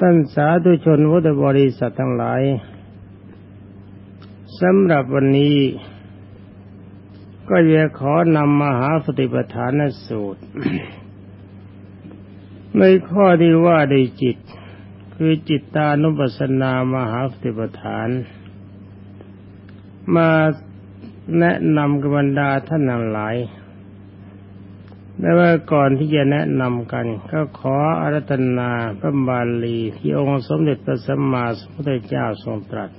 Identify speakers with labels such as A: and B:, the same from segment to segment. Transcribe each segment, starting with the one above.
A: ท่านสาธุชนพุทธบริษัททั้งหลายสำหรับวันนี้ ก็จะขอนำมหาสติปัฏฐานสูตร ในข้อที่ว่าได้จิต คือจิตตานุปัสสนามหาสติปัฏฐาน มาแนะนำกับบรรดาท่านทั้งหลาย แต่ว่าก่อนที่จะแนะนำกัน ก็ขออารัตนาพระบาลีที่องค์สมเด็จพระสัมมาสัมพุทธเจ้าทรงตรัส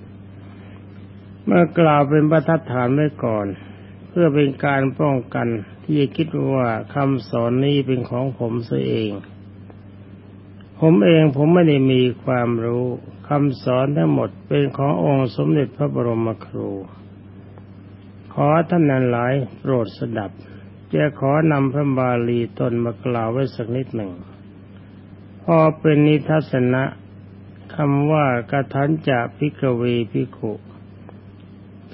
A: เมื่อกล่าวเป็นประทัดฐานไว้ก่อน เพื่อเป็นการป้องกันที่จะคิดว่าคำสอนนี้เป็นของผมเสียเอง ผมเองผมไม่ได้มีความรู้คำสอนทั้งหมดเป็นขององค์สมเด็จพระบรมครู ขอท่านทั้งหลายโปรดสดับ จะขอนำพระบาลีต้นมากล่าวไว้สักนิดหนึ่ง พอเป็นนิทัศนะคำว่ากถัญจะ ภิกขะเว ภิกขุ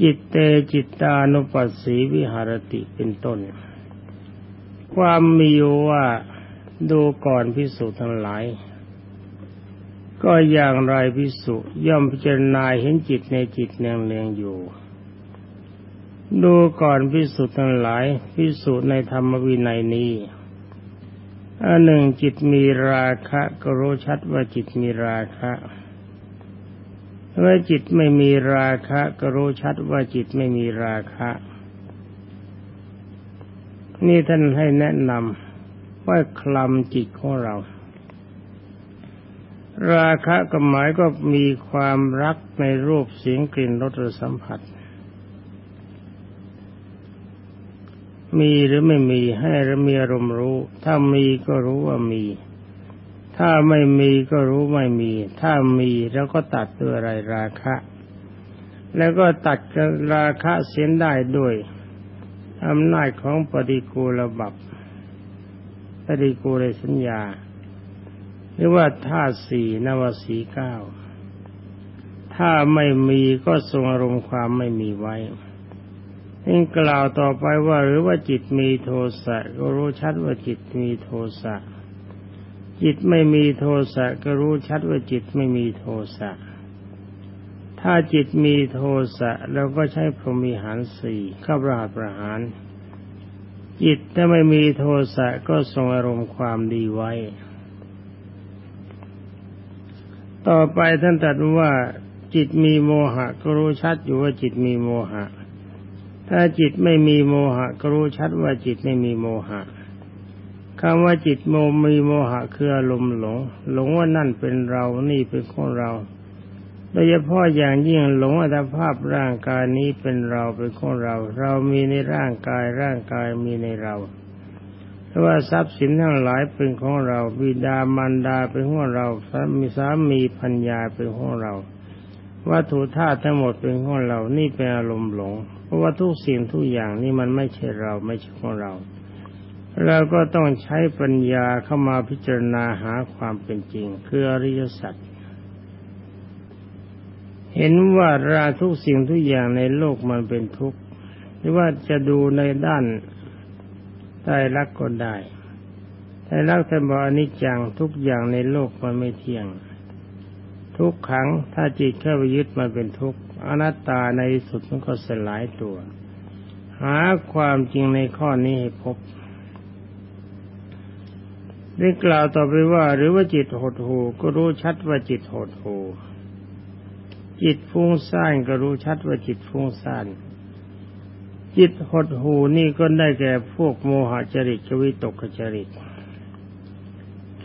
A: จิตเตจิตตานุปัสสีวิหะระติเป็นต้น ความมีอยู่ว่าดูก่อนภิกษุทั้งหลาย ก็อย่างไรภิกษุย่อมพิจารณาเห็นจิตในจิตเนืองเนืองอยู่ ดูก่อนพิสุทั้งหลายพิสุในธรรมวินัยนี้อันหนึ่งจิตมีราคะก็รู้ชัดว่าจิตมีราคะเมื่อจิตไม่มีราคะก็รู้ชัดว่าจิตไม่มีราคะ นี่ท่านให้แนะนำว่าคลำจิตของเรา ราคะก็หมายก็มีความรักในรูปเสียงกลิ่นรสสัมผัส มีหรือไม่มีให้รามีอารมณ์รู้ ถ้ามีก็รู้ว่ามี ถ้าไม่มีก็รู้ไม่มี ถ้ามีแล้วก็ตัดด้วอะไรราคะ แล้วก็ตัดราคะเสียนได้ด้วยอำนาจของปฏิกูลบับปฏิกูลสัญญา หรือว่าธาตุสี่นวสีเก้าถ้าไม่มีก็ทรงอารมณ์ความไม่มีไว้ ยิ่งกล่าวต่อไปว่าหรือว่าจิตมีโทสะก็รู้ชัดว่าจิตมีโทสะจิตไม่มีโทสะก็รู้ชัดว่าจิตไม่มีโทสะถ้าจิตมีโทสะเราก็ใช้พรหมิหารสี่ข้าประหารประหาร จิตถ้าไม่มีโทสะก็ทรงอารมณ์ความดีไว้ ต่อไปท่านตรัสว่าจิตมีโมหะก็รู้ชัดอยู่ว่าจิตมีโมหะ ถ้าจิตไม่มีโมหะก็รู้ชัดว่าจิตไม่มีโมหะคำว่าจิตโมมีโมหะคืออารมณ์หลง หลงว่านั่นเป็นเรานี่เป็นของเราโดยเฉพาะอย่างยิ่งหลงอัตภาพร่างกายนี้เป็นเราเป็นของเรา เรามีในร่างกายร่างกายมีในเราเพราะว่าทรัพย์สินทั้งหลายเป็นของเราบิดามารดาเป็นของเราสามีสามีพัญญาเป็นของเราวัตถุธาตุทั้งหมดเป็นของเรานี่เป็นอารมณ์หลง ราะว่าทุกสิ่งทุกอย่างนี่มันไม่ใช่เราไม่ใช่ของเรา เราก็ต้องใช้ปัญญาเข้ามาพิจารณาหาความเป็นจริง คืออริยสัจเห็นว่าราทุกสิ่งทุกอย่างในโลกมันเป็นทุกข์หรือว่าจะดูในด้านใต้รักก็ได้ใต้รักแต่บอกอนิจจังทุกอย่างในโลกมันไม่เที่ยง ทุกขังถ้าจิตเข้าไปยึดมันเป็นทุกข์ อนัตตาในสุดมันก็สลายตัว หาความจริงในข้อนี้ให้พบได้กล่าวต่อไปว่า หรือว่าจิตหดหูก็รู้ชัดว่าจิตหดหูจิตฟุ้งซ่านก็รู้ชัดว่าจิตฟุ้งซ่านจิตหดหูนี่ก็ได้แก่พวกโมหจริตชวิตกจริต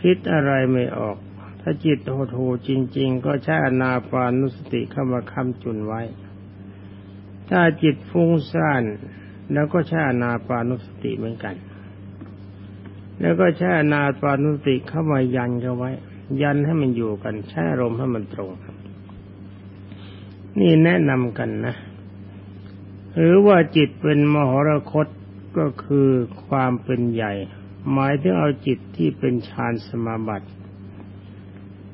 A: คิดอะไรไม่ออก ถ้าจิตโหดหูจริง ๆ ก็ใช้อนาปานุสติเข้ามาค้ำจุนไว้ ถ้าจิตฟุ้งซ่านแล้วก็ใช้อนาปานุสติเหมือนกัน แล้วก็ใช้อนาปานุสติเข้ามายันเขาไว้ ยันให้มันอยู่กันใช้อารมณ์ให้มันตรง นี่แนะนำกันนะ หรือว่าจิตเป็นมหรคตก็คือความเป็นใหญ่ หมายถึงเอาจิตที่เป็นฌานสมาบัติ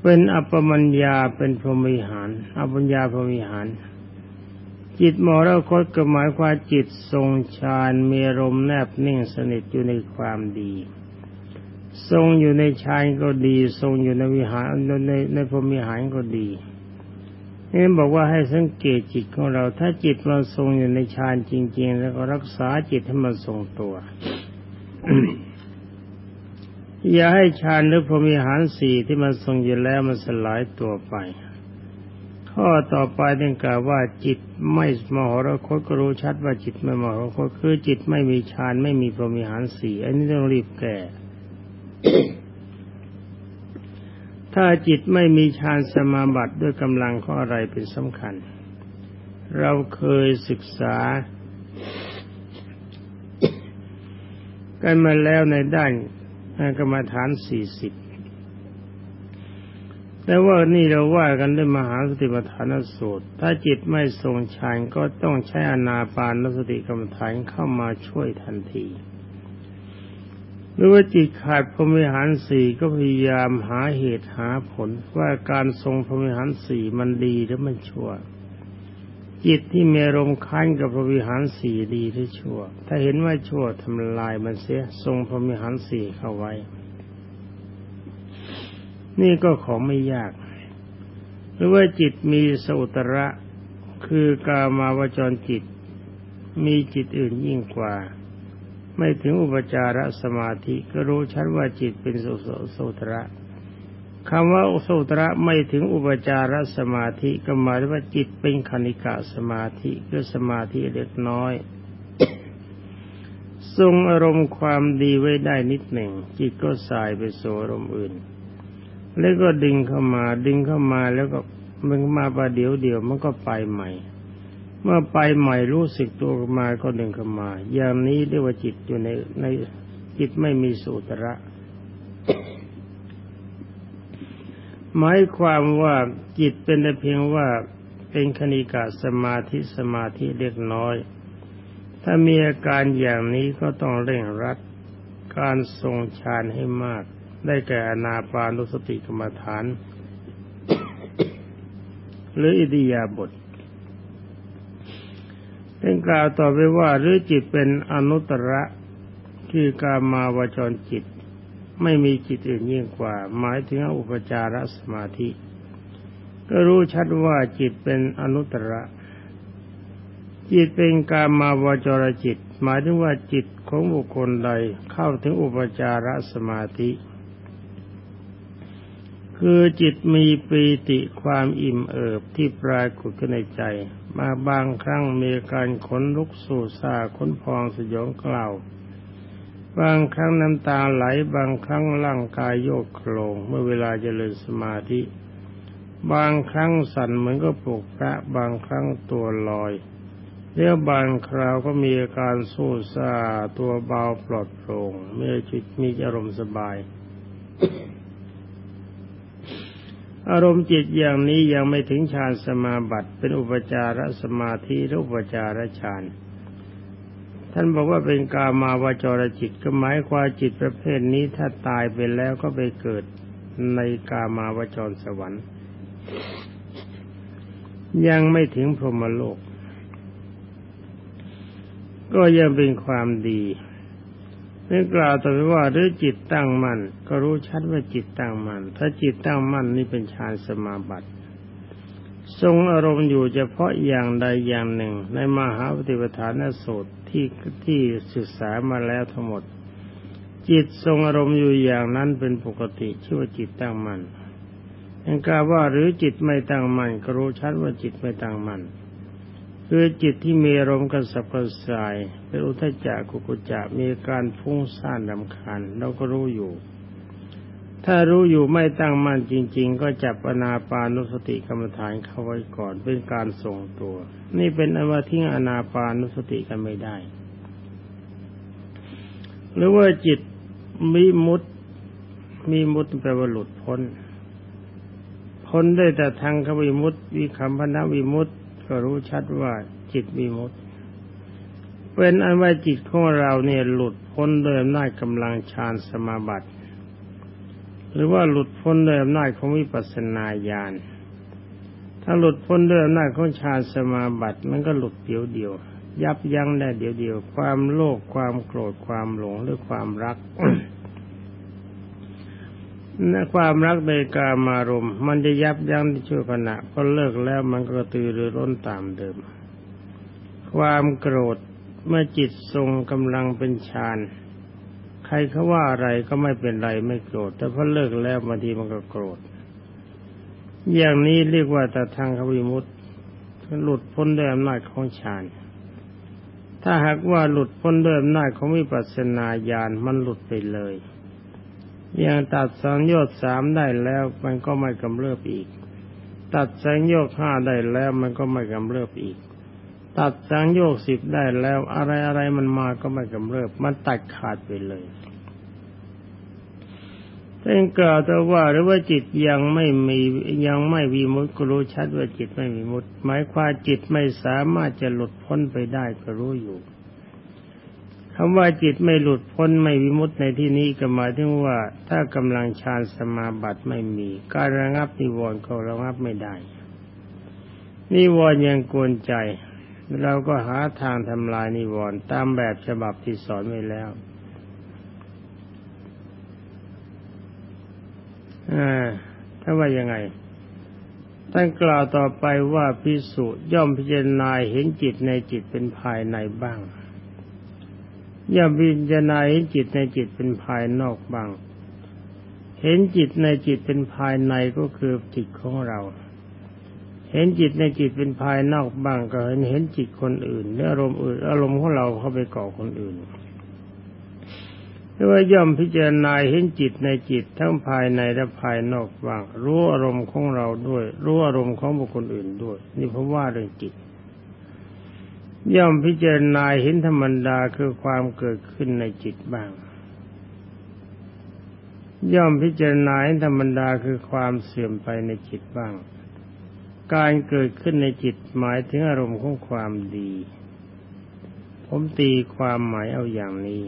A: เป็นอัปมัญญาเป็นพรหมิหาร อัปมัญญาพรหมิหาร จิตมรคตก็หมายความจิตทรงฌานมีรมแนบนิ่งสนิทอยู่ในความดี ทรงอยู่ในฌานก็ดี ทรงอยู่ในวิหารในในพรหมิหารก็ดีนี่บอกว่าให้สังเกตจิตของเรา ถ้าจิตเราทรงอยู่ในฌานจริง ๆ แล้วก็รักษาจิตให้มันทรงตัว อย่าให้ฌานหรือพรหมวิหารสี่ที่มันทรงอยู่แล้วมันสลายตัวไป ข้อต่อไปต้องกล่าวว่าจิตไม่มหรคตก็รู้ชัดว่าจิตไม่มหรคตคือจิตไม่มีฌานไม่มีพรหมวิหารสี่อันนี้ต้องรีบแก้ถ้าจิตไม่มีฌานสมาบัติด้วยกำลังข้ออะไรเป็นสำคัญ เราเคยศึกษากันมาแล้วในด้าน กรรมฐานสี่สิบแต่ว่านี่เราว่ากันด้วยมหาสติปัฏฐานสูตร ถ้าจิตไม่ทรงฌานก็ต้องใช้อนาปานสติกรรมฐานเข้ามาช่วยทันทีหรือว่าจิตขาดพรหมิหารสี่ก็พยายามหาเหตุหาผลว่าการทรงพรหมิหารสี่มันดีหรือมันชั่ว จิตที่มีรมคันกับพรหมิหารสี่ดีหรือชั่ว ถ้าเห็นว่าชั่วทำลายมันเสียทรงพรหมิหารสี่เข้าไว้ นี่ก็ของไม่ยาก หรือว่าจิตมีสุตระคือกามาวจรจิต มีจิตอื่นยิ่งกว่า ไม่ถึงอุปจารสมาธิก็รู้ชัดว่าจิตเป็นโสโสตระ คำว่าโสตระไม่ถึงอุปจารสมาธิก็หมายว่าจิตเป็นคณิกะสมาธิคือสมาธิเล็กน้อย ทรงอารมณ์ความดีไว้ได้นิดหนึ่ง จิตก็สายไปโสอารมณ์อื่น แล้วก็ดึงเข้ามาดึงเข้ามาแล้วก็มันมาประเดี๋ยวเดียวมันก็ไปใหม่ เมื่อไปใหม่รู้สึกตัวมาก็ดึงเข้ามา อย่างนี้เรียกว่าจิตอยู่ในในจิตไม่มีสุตระ หมายความว่าจิตเป็นแต่เพียงว่าเป็นคณิกาสมาธิสมาธิเล็กน้อย ถ้ามีอาการอย่างนี้ก็ต้องเร่งรัดการทรงฌานให้มาก ได้แก่อนาปานุสติกรรมฐาน หรืออิดิยาบถเป็นกล่าวต่อไปว่าหรือจิตเป็นอนุตระคือกามาวจรจิต ไม่มีจิตอื่นยิ่งกว่า หมายถึงอุปจารสมาธิ ก็รู้ชัดว่าจิตเป็นอนุตตระ จิตเป็นกามาวจรจิต หมายถึงว่าจิตของบุคคลใดเข้าถึงอุปจารสมาธิ คือจิตมีปีติความอิ่มเอิบที่ปรากฏขึ้นในใจ มาบางครั้งมีการขนลุกสู่ซาขนพองสยองกล่าว บางครั้งน้ำตาไหลบางครั้งร่างกายโยกโคลงเมื่อเวลาเจริญสมาธิ บางครั้งสั่นเหมือนก็ปลุกพระบางครั้งตัวลอยเรียบางคราวก็มีอาการสู้ซาตัวเบาปลอดโปร่งเมื่อจิตมีอารมณ์สบาย อารมณ์จิตอย่างนี้ยังไม่ถึงฌานสมาบัติเป็นอุปจารสมาธิหรืออุปจารฌาน ท่านบอกว่าเป็นกามาวจรจิตก็หมายความจิตประเภทนี้ถ้าตายไปแล้วก็ไปเกิดในกามาวจรสวรรค์ ยังไม่ถึงพรหมโลก ก็ยังเป็นความดีเนี่อกล่าวต่อไปว่าหรือจิตตั้งมั่นก็รู้ชัดว่าจิตตั้งมั่นถ้าจิตตั้งมั่นนี่เป็นฌานสมาบัติ ทรงอารมณ์อยู่เฉพาะอย่างใดอย่างหนึ่ง ในมหาปฏิปทานสูตรที่ที่ศึกษามาแล้วทั้งหมด จิตทรงอารมณ์อยู่อย่างนั้นเป็นปกติชื่อว่าจิตตั้งมั่นยังกล่าวว่าหรือจิตไม่ตั้งมั่นก็รู้ชัดว่าจิตไม่ตั้งมั่นคือจิตที่มีอารมณ์กระสับกระส่ายเป็นอุทจักกุกุจักมีการฟุ้งซ่านดำคาญเราก็รู้อยู่ ถ้ารู้อยู่ไม่ตั้งมั่นจริง ๆ ก็จับอนาปานุสติกรรมฐานเข้าไว้ก่อนเป็นการทรงตัว นี่เป็นอว่าทิ้งอนาปานุสติกันไม่ได้ หรือว่าจิตมีมุตมีมุตแปลว่าหลุดพ้น พ้นได้แต่ทางขวิมุตวิคัมพนาวิมุตก็รู้ชัดว่าจิตมีมุตเป็นอันว่าจิตของเราเนี่ยหลุดพ้นโดยอำนาจกำลังฌานสมาบัติ หรือว่าหลุดพ้นโดยอำนาจของวิปัสสนาญาณถ้าหลุดพ้นด้วยอำนาจของฌานสมาบัติมันก็หลุดเดียวเดียว ยับยั้งได้เดียวเดียว ความโลภความโกรธความหลงหรือความรักนความรักในกามารมณ์มันจะยับยั้งในชั่วขณะพอเลิกแล้วมันก็ตือรือร้นตามเดิม ความโกรธเมื่อจิตทรงกำลังเป็นฌาน ใครเขาว่าอะไรก็ไม่เป็นไรไม่โกรธ แต่พอเลิกแล้วบางทีมันก็โกรธ อย่างนี้เรียกว่าแต่ทางขวิมุตติหลุดพ้นด้วยอำนาจของฌาน ถ้าหากว่าหลุดพ้นด้วยอำนาจของวิปัสสนาญาณมันหลุดไปเลยอย่างตัดสังโยชน์สามได้แล้วมันก็ไม่กำเริบอีก ตัดสังโยชน์ห้าได้แล้วมันก็ไม่กำเริบอีก ตัดสังโยชน์สิบได้แล้ว อะไรอะไรมันมาก็ไม่กำเริบ มันตัดขาดไปเลยเป็นกล่าวแต่ว่าหรือว่าจิตยังไม่มียังไม่วีมุตก็รู้ชัดว่าจิตไม่มีมุตหมายความจิตไม่สามารถจะหลุดพ้นไปได้ก็รู้อยู่คำว่าจิตไม่หลุดพ้นไม่วิมุตในที่นี้ก็หมายถึงว่า ถ้ากำลังฌานสมาบัติไม่มี การระงับนิวรณ์ก็ระงับไม่ได้นิวรณ์ยังกวนใจ เราก็หาทางทำลายนิวรณ์ตามแบบฉบับที่สอนไว้แล้วอ่าถ้าว่ายังไงท่านกล่าวต่อไปว่าพิสุย่อมพิจารณาเห็นจิตในจิตเป็นภายในบ้าง ย่อมพิจารณาเห็นจิตในจิตเป็นภายนอกบ้าง เห็นจิตในจิตเป็นภายในก็คือจิตของเรา เห็นจิตในจิตเป็นภายนอกบ้างก็เห็นเห็นจิตคนอื่นหรืออารมณ์อื่นอารมณ์ของเราเข้าไปก่อคนอื่นหรือว่าย่อมพิจารณาเห็นจิตในจิตทั้งภายในและภายนอกบ้าง รู้อารมณ์ของเราด้วย รู้อารมณ์ของบุคคลอื่นด้วย นี่เพราะว่าเรื่องจิต ย่อมพิจารณาเห็นธรรมดาคือความเกิดขึ้นในจิตบ้าง ย่อมพิจารณาเห็นธรรมดาคือความเสื่อมไปในจิตบ้าง การเกิดขึ้นในจิตหมายถึงอารมณ์ของความดี ผมตีความหมายเอาอย่างนี้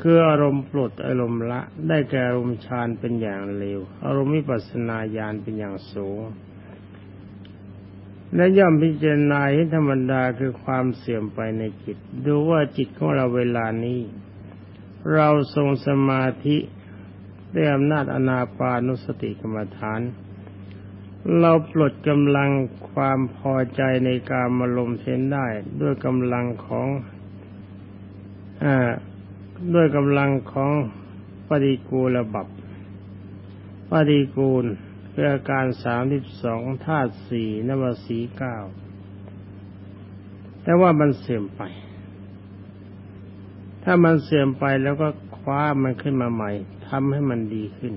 A: คืออารมณ์ปลดอารมณ์ละ ได้แก่อารมณ์ฌานเป็นอย่างเลวอารมณ์วิปัสสนาญาณเป็นอย่างสูง และย่อมพิจารณาให้ธรรมดาคือความเสื่อมไปในจิต ดูว่าจิตของเราเวลานี้ เราทรงสมาธิด้วยอำนาจอนาปานุสติกรรมฐาน เราปลดกำลังความพอใจในการมาลมเทนได้ ด้วยกำลังของอ่าด้วยกำลังของปฏิกูลบับปฏิกูลคืออการสามสิบสองธาตุสี่นวสีเก้าแต่ว่ามันเสื่อมไป ถ้ามันเสื่อมไปแล้วก็คว้ามันขึ้นมาใหม่ทำให้มันดีขึ้น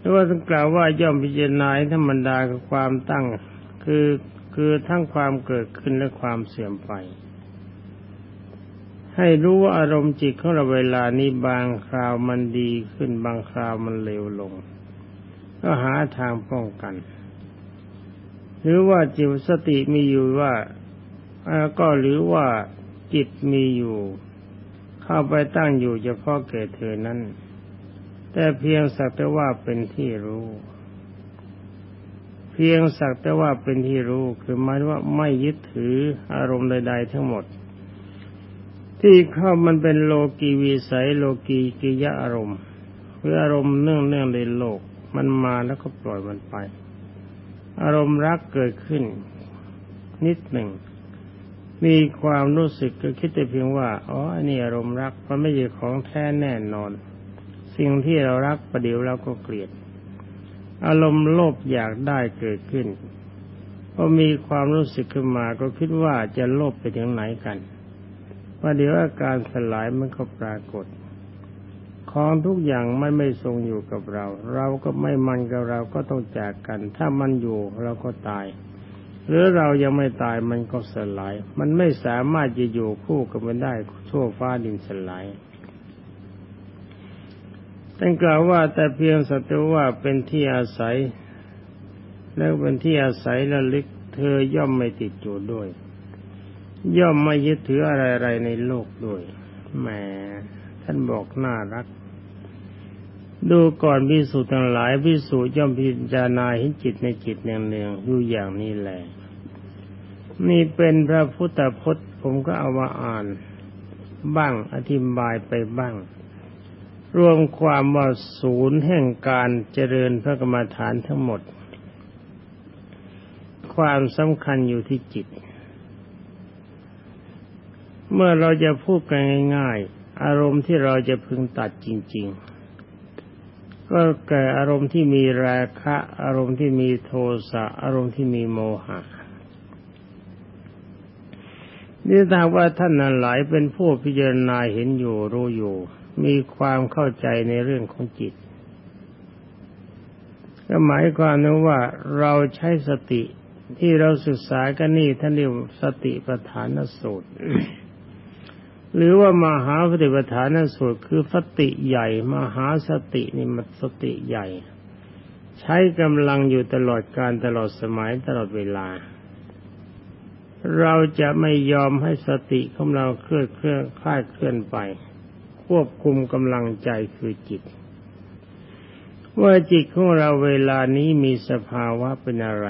A: หรือว่าต้องกล่าวว่าย่อมพิจารณาธรรมดาคือความตั้ง คือคือทั้งความเกิดขึ้นและความเสื่อมไป ให้รู้ว่าอารมณ์จิตของเราเวลานี้บางคราวมันดีขึ้นบางคราวมันเลวลง ก็หาทางป้องกัน หรือว่าจิตสติมีอยู่ว่าก็หรือว่าจิตมีอยู่ เข้าไปตั้งอยู่เฉพาะเกิดเธอนั้น แต่เพียงสักแต่ว่าเป็นที่รู้ เพียงสักแต่ว่าเป็นที่รู้คือหมายว่าไม่ยึดถืออารมณ์ใด ๆ ทั้งหมด ที่เข้ามันเป็นโลกีวิสัยโลกีกิยะอารมณ์คืออารมณ์เนื่องเนื่องในโลก มันมาแล้วก็ปล่อยมันไป อารมณ์รักเกิดขึ้น นิดหนึ่งมีความรู้สึกก็คิดแต่เพียงว่า อ๋อ อันนี้อารมณ์รัก มันไม่ใช่ของแท้แน่นอน สิ่งที่เรารักประเดี๋ยวเราก็เกลียด อารมณ์โลภอยากได้เกิดขึ้นพอมีความรู้สึกขึ้นมาก็คิดว่าจะโลภไปถึงไหนกันว่าเดี๋ยวอาการสลายมันก็ปรากฏ ของทุกอย่างมันไม่ทรงอยู่กับเรา เราก็ไม่มันกับเราก็ต้องจากกัน ถ้ามันอยู่เราก็ตาย หรือเรายังไม่ตายมันก็สลาย มันไม่สามารถจะอยู่คู่กันไม่ได้ทั่วฟ้าดินสลาย ท่านกล่าวว่าแต่เพียงสัตว์ว่าเป็นที่อาศัย แล้วเป็นที่อาศัยละลึกเธอย่อมไม่ติดอยู่ด้วย ย่อมไม่ยึดถืออะไรๆในโลกด้วยแหมท่านบอกน่ารัก ดูก่อนพิสูจน์ทั้งหลายพิสูจน์ย่อมพิจารณาเห็นจิตในจิตเนืองๆอยู่อย่างนี้แหละนี่เป็นพระพุทธพจน์ผมก็เอามาอ่าน บ้างอธิบายไปบ้าง รวมความว่าศูนย์แห่งการเจริญพระกรรมฐานทั้งหมด ความสำคัญอยู่ที่จิต เมื่อเราจะพูดกันง่าย ๆ อารมณ์ที่เราจะพึงตัดจริง ๆ ก็แก่อารมณ์ที่มีราคะ อารมณ์ที่มีโทสะอารมณ์ที่มีโมหะนี่ถ้าว่าท่านนั้นหลายเป็นผู้พิจารณาเห็นอยู่รู้อยู่ มีความเข้าใจในเรื่องของจิตก็หมายความนั้นว่าเราใช้สติที่เราศึกษากันนี่ท่านเรียกสติปัฏฐานสูตร หรือว่ามหาปฏิปทานสูตรคือสติใหญ่ มหาสตินี่มันสติใหญ่ ใช้กำลังอยู่ตลอดการตลอดสมัยตลอดเวลา เราจะไม่ยอมให้สติของเราเคลื่อนเคลื่อนคลาดเคลื่อนไป ควบคุมกำลังใจคือจิต ว่าจิตของเราเวลานี้มีสภาวะเป็นอะไร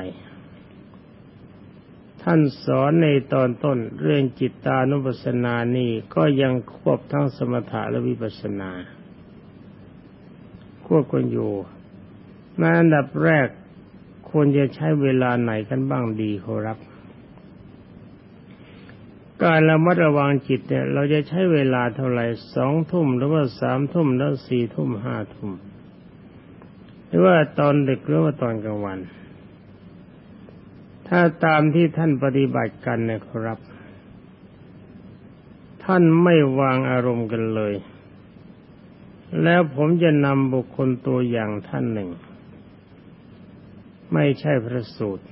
A: ท่านสอนในตอนต้นเรื่องจิตตานุปัสสนานี่ก็ยังควบทั้งสมถะและวิปัสสนา ควบกันอยู่ในอันดับแรกควรจะใช้เวลาไหนกันบ้างดีครับ การระมัดระวังจิตเนี่ย เราจะใช้เวลาเท่าไหร่สองทุ่มหรือว่าสามทุ่มแล้วสี่ทุ่มห้าทุ่มหรือว่าตอนดึกหรือว่าตอนกลางวัน ถ้าตามที่ท่านปฏิบัติกันเนี่ยครับ ท่านไม่วางอารมณ์กันเลย แล้วผมจะนำบุคคลตัวอย่างท่านหนึ่ง ไม่ใช่พระสูตร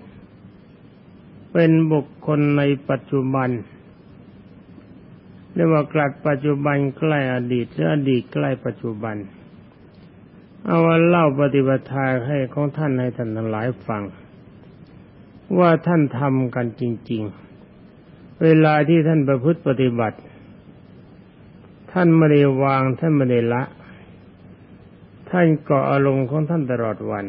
A: เป็นบุคคลในปัจจุบัน เรียกว่ากลัดปัจจุบันใกล้อดีตหรืออดีตใกล้ปัจจุบัน เอาว่าเล่าปฏิบัติทาให้ของท่านให้ท่านทั้งหลายฟัง ว่าท่านทำกันจริง ๆ เวลาที่ท่านประพฤติปฏิบัติ ท่านไม่ได้วางท่านไม่ได้ละ ท่านเกาะอารมณ์ของท่านตลอดวัน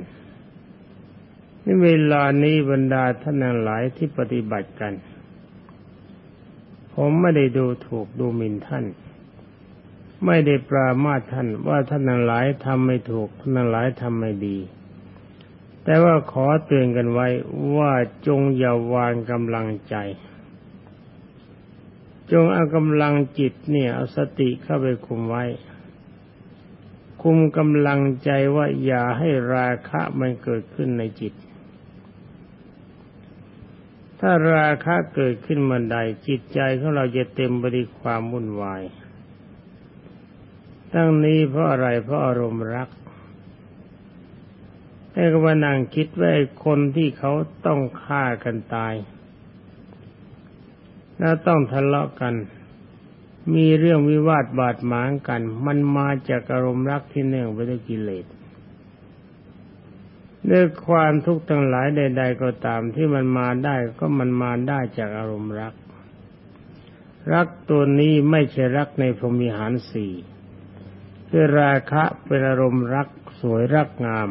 A: ในเวลานี้บรรดาท่านทั้งหลายที่ปฏิบัติกัน ผมไม่ได้ดูถูกดูหมิ่นท่าน ไม่ได้ปรามาทท่านว่าท่านทั้งหลายทำไม่ถูกท่านทั้งหลายทำไม่ดี แต่ว่าขอเตือนกันไว้ว่าจงอย่าวางกำลังใจ จงเอากำลังจิตเนี่ยเอาสติเข้าไปคุมไว้ คุมกำลังใจว่าอย่าให้ราคะมันเกิดขึ้นในจิต ถ้าราคะเกิดขึ้นเมื่อใดจิตใจของเราจะเต็มไปด้วยความวุ่นวาย ตั้งนี้เพราะอะไรเพราะอารมณ์รักแต่ก็มานั่งคิดว่าคนที่เขาต้องฆ่ากันตาย แล้วต้องทะเลาะกัน มีเรื่องวิวาทบาดหมางกัน มันมาจากอารมณ์รักที่เนื่องไปด้วยกิเลส ด้วยความทุกข์ทั้งหลายใด ๆ ก็ตามที่มันมาได้ก็มันมาได้จากอารมณ์รัก รักตัวนี้ไม่ใช่รักในพรหมิหารสี่คือราคะเป็นอารมณ์รักสวยรักงาม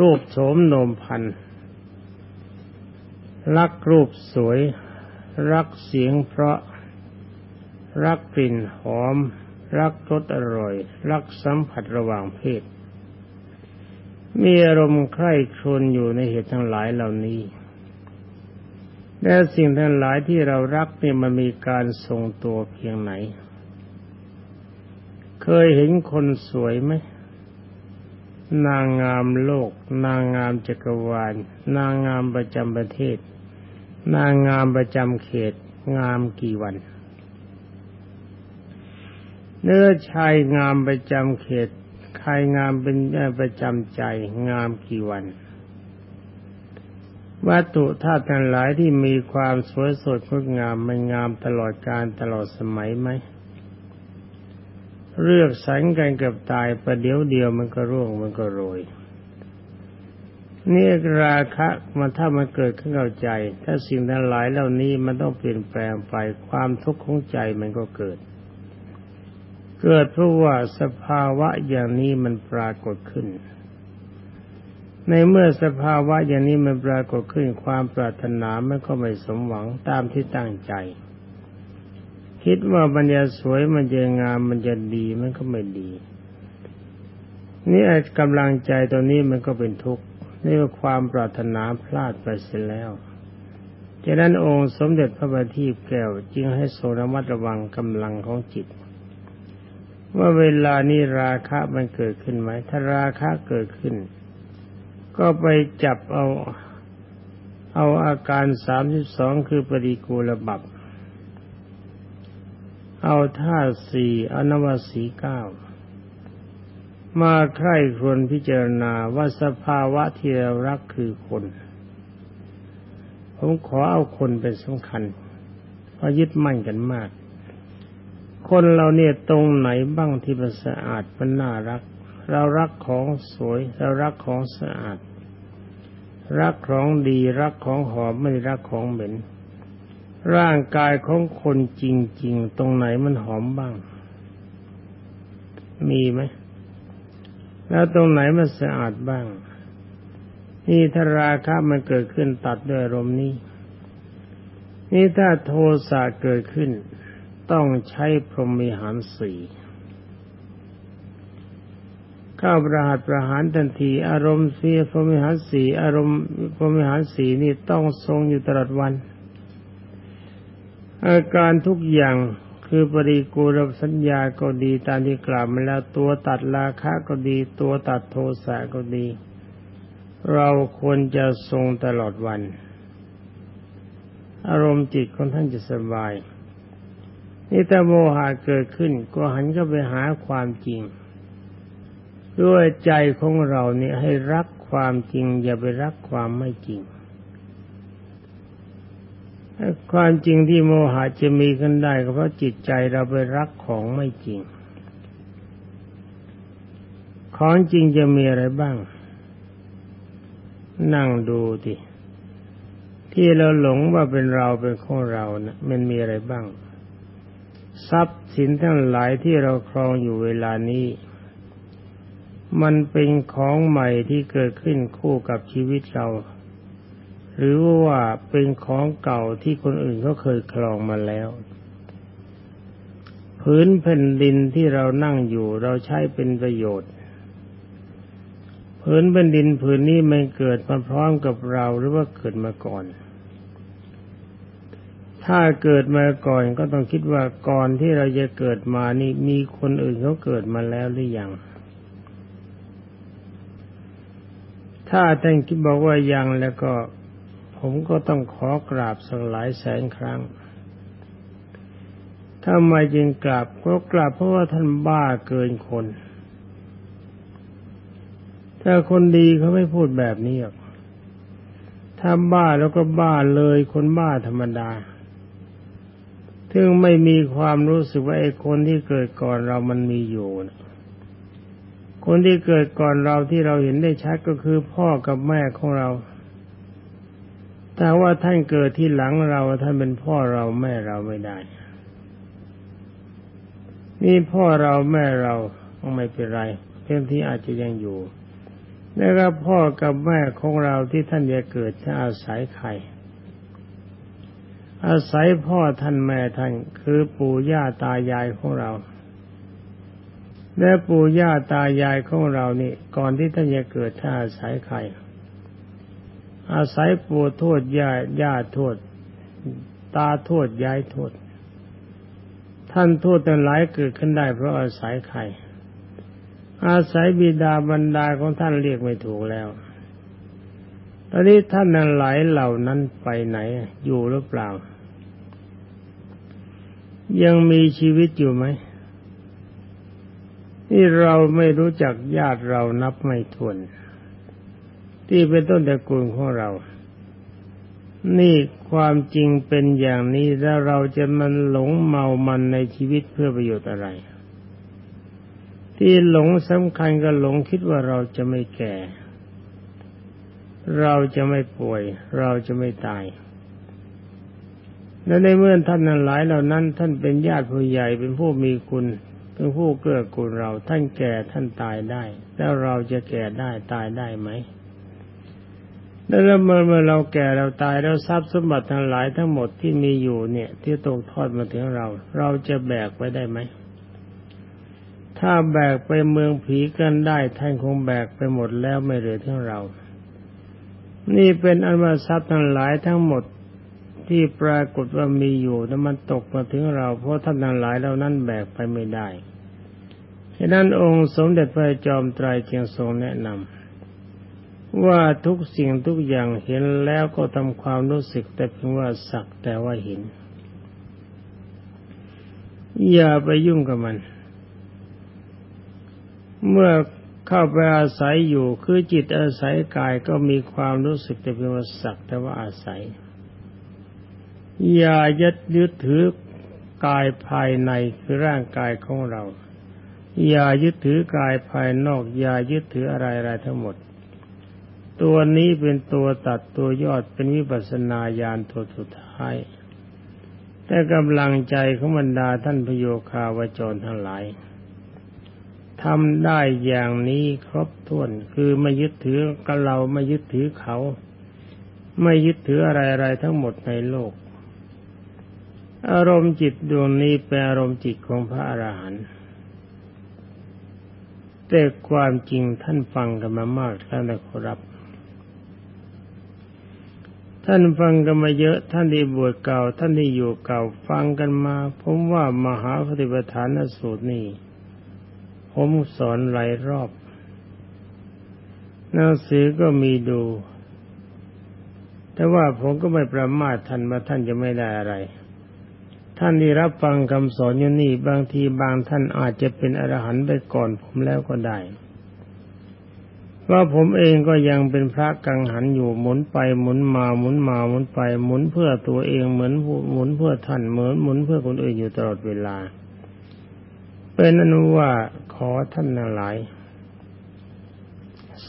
A: รูปโฉมโนมพันรักรูปสวย รักเสียงเพราะ รักกลิ่นหอม รักรสอร่อย รักสัมผัสระหว่างเพศ มีอารมณ์ใคร่ครวญอยู่ในเหตุทั้งหลายเหล่านี้ และสิ่งทั้งหลายที่เรารักเนี่ยมันมีการทรงตัวเพียงไหน เคยเห็นคนสวยไหมนางงามโลก นางงามจักรวาล นางงามประจำประเทศ นางงามประจำเขต งามกี่วัน เนื้อชายงามประจำเขต ใครงามเป็นประจำใจงามกี่วัน วัตถุธาตุทั้งหลายที่มีความสวยสดงดงามมันงามตลอดการตลอดสมัยไหมเลือกสังกันกับตายประเดี๋ยวเดียวมันก็ร่วงมันก็โรยนี่ราคะมันถ้ามันเกิดขึ้นเข้าใจ ถ้าสิ่งทั้งหลายเหล่านี้มันต้องเปลี่ยนแปลงไปความทุกข์ของใจมันก็เกิด เกิดเพราะว่าสภาวะอย่างนี้มันปรากฏขึ้น ในเมื่อสภาวะอย่างนี้มันปรากฏขึ้นความปรารถนามันก็ไม่สมหวังตามที่ตั้งใจ คิดว่ามันจะสวยมันจะงามมันจะดีมันก็ไม่ดี นี่กำลังใจตัวนี้มันก็เป็นทุกข์นี่ว่าความปรารถนาพลาดไปเสียแล้วฉะนั้นองค์สมเด็จพระบัณฑิตแก้วจึงให้โสระมัดระวังกำลังของจิต ว่าเวลานี้ราคะมันเกิดขึ้นไหม ถ้าราคะเกิดขึ้น ก็ไปจับเอาเอาอาการสามสิบสองคือปฏิกูลบับ เอาท่าสี่อนวสีเก้า มาใคร่ครวญพิจารณาว่าสภาวะที่เรารักคือคน ผมขอเอาคนเป็นสำคัญเพราะยึดมั่นกันมาก คนเราเนี่ยตรงไหนบ้างที่มันสะอาดมันน่ารัก เรารักของสวยเรารักของสะอาด รักของดีรักของหอมไม่รักของเหม็น ร่างกายของคนจริง ๆ ตรงไหนมันหอมบ้าง มีไหมแล้วตรงไหนมันสะอาดบ้าง นี่ถ้าราคะมันเกิดขึ้นตัดด้วยอารมณ์นี้ นี่ถ้าโทสะเกิดขึ้น ต้องใช้พรหมิหารสี่ข้าประหัตประหารทันที อารมณ์เสียพรหมิหารสีอารมณ์พรหมิหารสีนี่ต้องทรงอยู่ตลอดวัน อาการทุกอย่างคือปริกูรสัญญาก็ดีตามที่กล่าวมาแล้วตัวตัดราคะก็ดี ตัวตัดโทสะก็ดี เราควรจะทรงตลอดวัน อารมณ์จิตของท่านจะสบาย นี่ถ้าโมหะเกิดขึ้น ก็หันก็ไปหาความจริง ด้วยใจของเราเนี่ยให้รักความจริง อย่าไปรักความไม่จริงความจริงที่โมหะจะมีขึ้นได้ก็เพราะจิตใจเราไปรักของไม่จริง ของจริงจะมีอะไรบ้าง นั่งดูดิที่เราหลงว่าเป็นเราเป็นของเรานะ่ะมันมีอะไรบ้าง ทรัพย์สินทั้งหลายที่เราครองอยู่เวลานี้ มันเป็นของใหม่ที่เกิดขึ้นคู่กับชีวิตเรา หรือว่าเป็นของเก่าที่คนอื่นเขาเคยครองมาแล้วพื้นแผ่นดินที่เรานั่งอยู่เราใช้เป็นประโยชน์พื้นแผ่นดินผืนนี้ไม่เกิดมาพร้อมกับเราหรือว่าเกิดมาก่อน ถ้าเกิดมาก่อนก็ต้องคิดว่าก่อนที่เราจะเกิดมานี่มีคนอื่นเขาเกิดมาแล้วหรือยัง ถ้าท่านคิดบอกว่ายังแล้วก็ ผมก็ต้องขอกราบสักหลายแสนครั้งทำไมจึงกราบเพราะกราบเพราะว่าท่านบ้าเกินคน ถ้าคนดีเขาไม่พูดแบบนี้หรอกถ้าบ้าแล้วก็บ้าเลยคนบ้าธรรมดา ถึงไม่มีความรู้สึกว่าไอ้คนที่เกิดก่อนเรามันมีอยู่ คนที่เกิดก่อนเราที่เราเห็นได้ชัดก็คือพ่อกับแม่ของเรา แต่ว่าท่านเกิดที่หลังเราท่านเป็นพ่อเราแม่เราไม่ได้ นี่พ่อเราแม่เราไม่เป็นไรเพื่อนที่อาจจะยังอยู่แล้วก็พ่อกับแม่ของเราที่ท่านจะเกิดจะอาศัยใคร อาศัยพ่อท่านแม่ท่านคือปู่ย่าตายายของเรา และปู่ย่าตายายของเรานี่ ก่อนที่ท่านจะเกิดถ้านอาศัยใคร อาศัยปู่โทษย่าย่าโทษตาโทษยายโทษท่านโทษแต่หลายเกิดขึ้นได้เพราะอาศัยใคร อาศัยบิดาบรรดาของท่านเรียกไม่ถูกแล้วตอนนี้ท่านนั้นหลายเหล่านั้นไปไหนอยู่หรือเปล่า ยังมีชีวิตอยู่ไหมนี่เราไม่รู้จักญาติเรานับไม่ถ้วน ที่เป็นต้นตระกูลของเรา นี่ความจริงเป็นอย่างนี้แล้วเราจะมันหลงเมามันในชีวิตเพื่อประโยชน์อะไร ที่หลงสำคัญก็หลงคิดว่าเราจะไม่แก่ เราจะไม่ป่วย เราจะไม่ตาย และในเมื่อท่านนั้นหลายเหล่านั้น ท่านเป็นญาติผู้ใหญ่เป็นผู้มีคุณ เป็นผู้เกื้อกูลเรา ท่านแก่ท่านตายได้ แล้วเราจะแก่ได้ตายได้ไหมแล้วเมื่อเมื่อเราแก่เราตายแล้วทรัพย์สมบัติทั้งหลายทั้งหมดที่มีอยู่เนี่ย ที่ตกทอดมาถึงเรา เราจะแบกไว้ได้ไหมถ้าแบกไปเมืองผีกันได้ท่านคงแบกไปหมดแล้วไม่เหลือทั้งเรา นี่เป็นอันว่าทรัพย์ทั้งหลายทั้งหมด ที่ปรากฏว่ามีอยู่นั้นมันตกมาถึงเรา เพราะท่านทั้งหลายเหล่านั้นแบกไปไม่ได้ฉะนั้นองค์สมเด็จพระจอมไตรจึงทรงแนะนำว่าทุกสิ่งทุกอย่างเห็นแล้วก็ทำความรู้สึกแต่เพียงว่าสักแต่ว่าเห็น อย่าไปยุ่งกับมัน เมื่อเข้าไปอาศัยอยู่คือจิตอาศัยกายก็มีความรู้สึกแต่เพียงว่าสักแต่ว่าอาศัย อย่ายึดยึดถือกายภายในคือร่างกายของเรา อย่ายึดถือกายภายนอก อย่ายึดถืออะไรอะไรทั้งหมด ตัวนี้เป็นตัวตัดตัวยอดเป็นวิปัสนาญาณตัวสุดท้าย แต่กำลังใจของบรรดาท่านพโยคาวจรทั้งหลายทำได้อย่างนี้ครบถ้วนคือไม่ยึดถือกับเราไม่ยึดถือเขา ไม่ยึดถืออะไรอะไรทั้งหมดในโลก อารมณ์จิตดวงนี้เป็นอารมณ์จิตของพระอรหันต์แต่ความจริงท่านฟังกันมามากแล้วนะครับ ท่านฟังกันมาเยอะท่านที่บวชเก่า ท่านที่อยู่เก่าฟังกันมา ผมว่ามหาปฏิปทานสูตรนี้ผมสอนหลายรอบหนังสือก็มีดู แต่ว่าผมก็ไม่ประมาทท่านว่าท่านจะไม่ได้อะไร ท่านที่รับฟังคำสอนอยู่นี่บางทีบางท่านอาจจะเป็นอรหันต์ไปก่อนผมแล้วก็ได้ว่าผมเองก็ยังเป็นพระกังหันอยู่หมุนไปหมุนมาหมุนมาหมุนไปหมุนเพื่อตัวเองเหมือนหมุนเพื่อท่านเหมือนหมุนเพื่อคนอื่นอยู่ตลอดเวลา เป็นอนุว่าขอท่านหลาย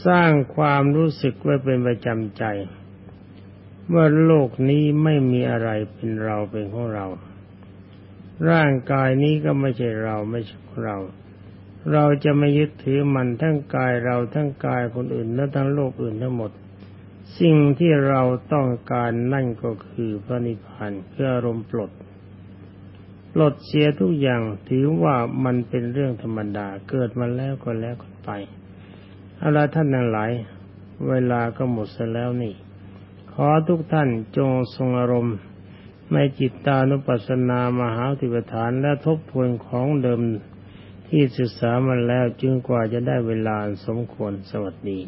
A: สร้างความรู้สึกไว้เป็นประจำใจ ว่าโลกนี้ไม่มีอะไรเป็นเราเป็นของเรา ร่างกายนี้ก็ไม่ใช่เราไม่ใช่เรา เราจะไม่ยึดถือมันทั้งกายเราทั้งกายคนอื่นและทั้งโลกอื่นทั้งหมด สิ่งที่เราต้องการนั่นก็คือพระนิพพานเพื่ออารมณ์ปลดปลดเสียทุกอย่างถือว่ามันเป็นเรื่องธรรมดาเกิดมาแล้วก็แล้วก็ไปเอาละท่านทั้งหลาย เวลาก็หมดซะแล้วนี่ ขอทุกท่านจงทรงอารมณ์ ในจิตตานุปัสสนามหาติปฐานและทบทวนของเดิมที่ศึกษามาแล้วจึงกว่าจะได้เวลาสมควรสวัสดี